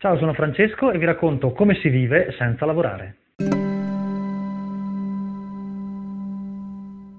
Ciao, sono Francesco e vi racconto come si vive senza lavorare.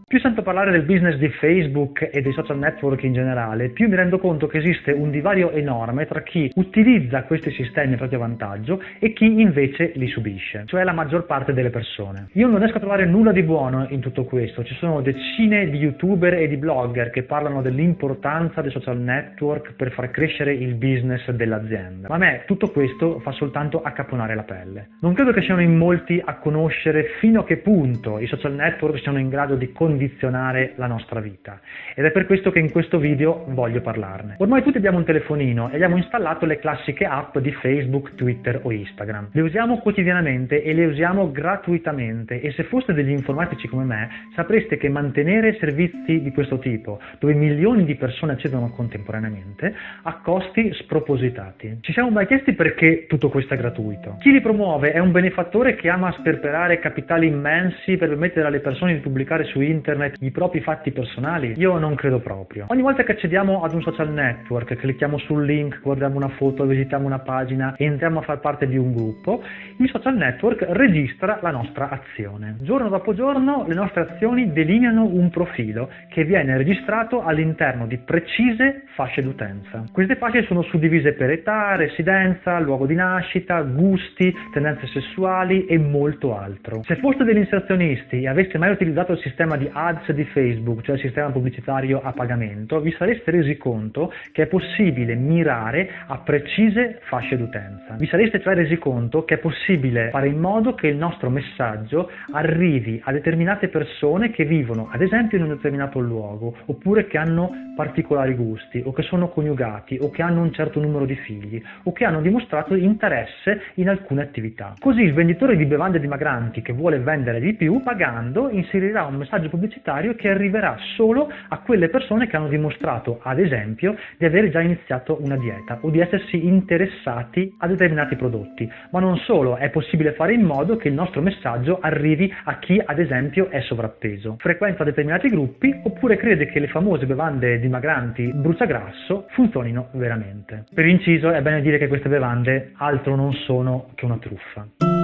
Più sento parlare del business di Facebook e dei social network in generale, più mi rendo conto che esiste un divario enorme tra chi utilizza questi sistemi a proprio vantaggio e chi invece li subisce, cioè la maggior parte delle persone. Io non riesco a trovare nulla di buono in tutto questo, ci sono decine di youtuber e di blogger che parlano dell'importanza dei social network per far crescere il business dell'azienda, ma a me tutto questo fa soltanto accaponare la pelle. Non credo che siano in molti a conoscere fino a che punto i social network siano in grado di condividere condizionare la nostra vita ed è per questo che in questo video voglio parlarne. Ormai tutti abbiamo un telefonino e abbiamo installato le classiche app di Facebook, Twitter o Instagram. Le usiamo quotidianamente e le usiamo gratuitamente e se foste degli informatici come me sapreste che mantenere servizi di questo tipo, dove milioni di persone accedono contemporaneamente, ha costi spropositati. Ci siamo mai chiesti perché tutto questo è gratuito? Chi li promuove è un benefattore che ama sperperare capitali immensi per permettere alle persone di pubblicare su internet internet i propri fatti personali? Io non credo proprio. Ogni volta che accediamo ad un social network, clicchiamo sul link, guardiamo una foto, visitiamo una pagina entriamo a far parte di un gruppo, il social network registra la nostra azione. Giorno dopo giorno le nostre azioni delineano un profilo che viene registrato all'interno di precise fasce d'utenza. Queste fasce sono suddivise per età, residenza, luogo di nascita, gusti, tendenze sessuali e molto altro. Se foste degli inserzionisti e aveste mai utilizzato il sistema di ads di Facebook, cioè il sistema pubblicitario a pagamento, vi sareste resi conto che è possibile mirare a precise fasce d'utenza. Vi sareste cioè resi conto che è possibile fare in modo che il nostro messaggio arrivi a determinate persone che vivono, ad esempio, in un determinato luogo, oppure che hanno particolari gusti, o che sono coniugati, o che hanno un certo numero di figli, o che hanno dimostrato interesse in alcune attività. Così il venditore di bevande dimagranti che vuole vendere di più, pagando, inserirà un messaggio pubblicitario pubblicitario che arriverà solo a quelle persone che hanno dimostrato, ad esempio, di aver già iniziato una dieta o di essersi interessati a determinati prodotti. Ma non solo, è possibile fare in modo che il nostro messaggio arrivi a chi, ad esempio, è sovrappeso, frequenta determinati gruppi oppure crede che le famose bevande dimagranti bruciagrasso funzionino veramente. Per inciso, è bene dire che queste bevande altro non sono che una truffa.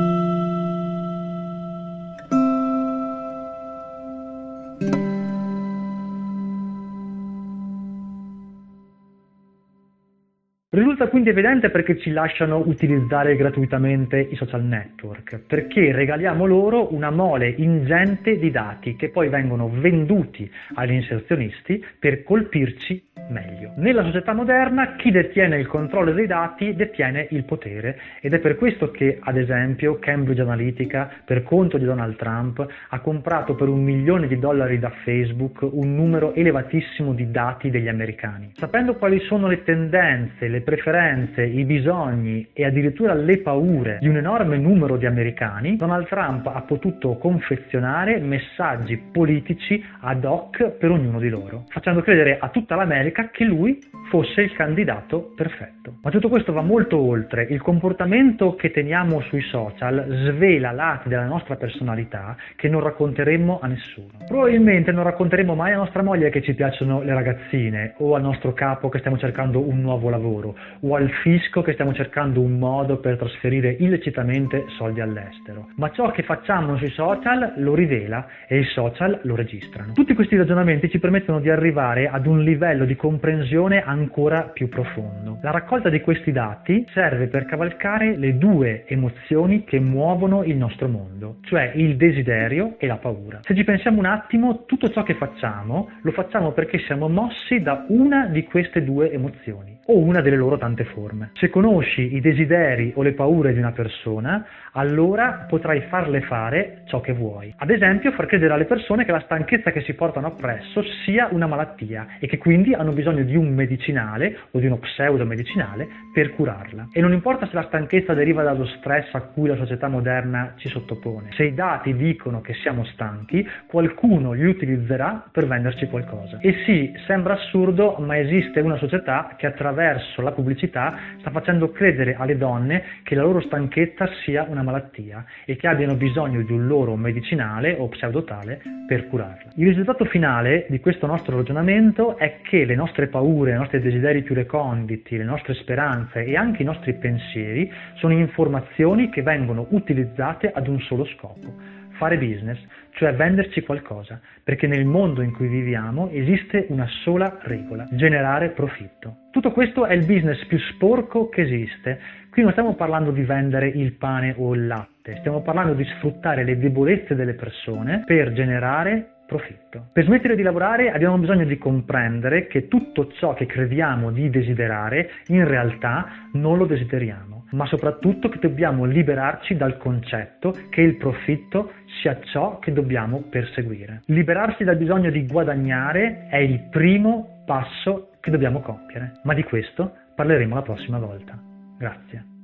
Risulta quindi evidente perché ci lasciano utilizzare gratuitamente i social network, perché regaliamo loro una mole ingente di dati che poi vengono venduti agli inserzionisti per colpirci meglio. Nella società moderna chi detiene il controllo dei dati detiene il potere ed è per questo che, ad esempio, Cambridge Analytica, per conto di Donald Trump, ha comprato per un milione di dollari da Facebook un numero elevatissimo di dati degli americani. Sapendo quali sono le tendenze, le preferenze, i bisogni e addirittura le paure di un enorme numero di americani, Donald Trump ha potuto confezionare messaggi politici ad hoc per ognuno di loro, facendo credere a tutta l'America che lui fosse il candidato perfetto. Ma tutto questo va molto oltre. Il comportamento che teniamo sui social svela lati della nostra personalità che non racconteremmo a nessuno. Probabilmente non racconteremo mai a nostra moglie che ci piacciono le ragazzine o al nostro capo che stiamo cercando un nuovo lavoro o al fisco che stiamo cercando un modo per trasferire illecitamente soldi all'estero. Ma ciò che facciamo sui social lo rivela e i social lo registrano. Tutti questi ragionamenti ci permettono di arrivare ad un livello di comprensione ancora più profondo. La raccolta di questi dati serve per cavalcare le due emozioni che muovono il nostro mondo, cioè il desiderio e la paura. Se ci pensiamo un attimo, tutto ciò che facciamo lo facciamo perché siamo mossi da una di queste due emozioni o una delle loro tante forme. Se conosci i desideri o le paure di una persona, allora potrai farle fare ciò che vuoi. Ad esempio, far credere alle persone che la stanchezza che si portano appresso sia una malattia e che quindi hanno bisogno di un medicinale o di uno pseudo medicinale per curarla. E non importa se la stanchezza deriva dallo stress a cui la società moderna ci sottopone. Se i dati dicono che siamo stanchi, qualcuno li utilizzerà per venderci qualcosa. E sì, sembra assurdo, ma esiste una società che attraverso la pubblicità pubblicità sta facendo credere alle donne che la loro stanchezza sia una malattia e che abbiano bisogno di un loro medicinale o pseudotale per curarla. Il risultato finale di questo nostro ragionamento è che le nostre paure, i nostri desideri più reconditi, le nostre speranze e anche i nostri pensieri sono informazioni che vengono utilizzate ad un solo scopo fare business, cioè venderci qualcosa, perché nel mondo in cui viviamo esiste una sola regola, generare profitto. Tutto questo è il business più sporco che esiste. Qui non stiamo parlando di vendere il pane o il latte, stiamo parlando di sfruttare le debolezze delle persone per generare profitto. Per smettere di lavorare abbiamo bisogno di comprendere che tutto ciò che crediamo di desiderare in realtà non lo desideriamo, ma soprattutto che dobbiamo liberarci dal concetto che il profitto sia ciò che dobbiamo perseguire. Liberarsi dal bisogno di guadagnare è il primo passo che dobbiamo compiere, ma di questo parleremo la prossima volta. Grazie.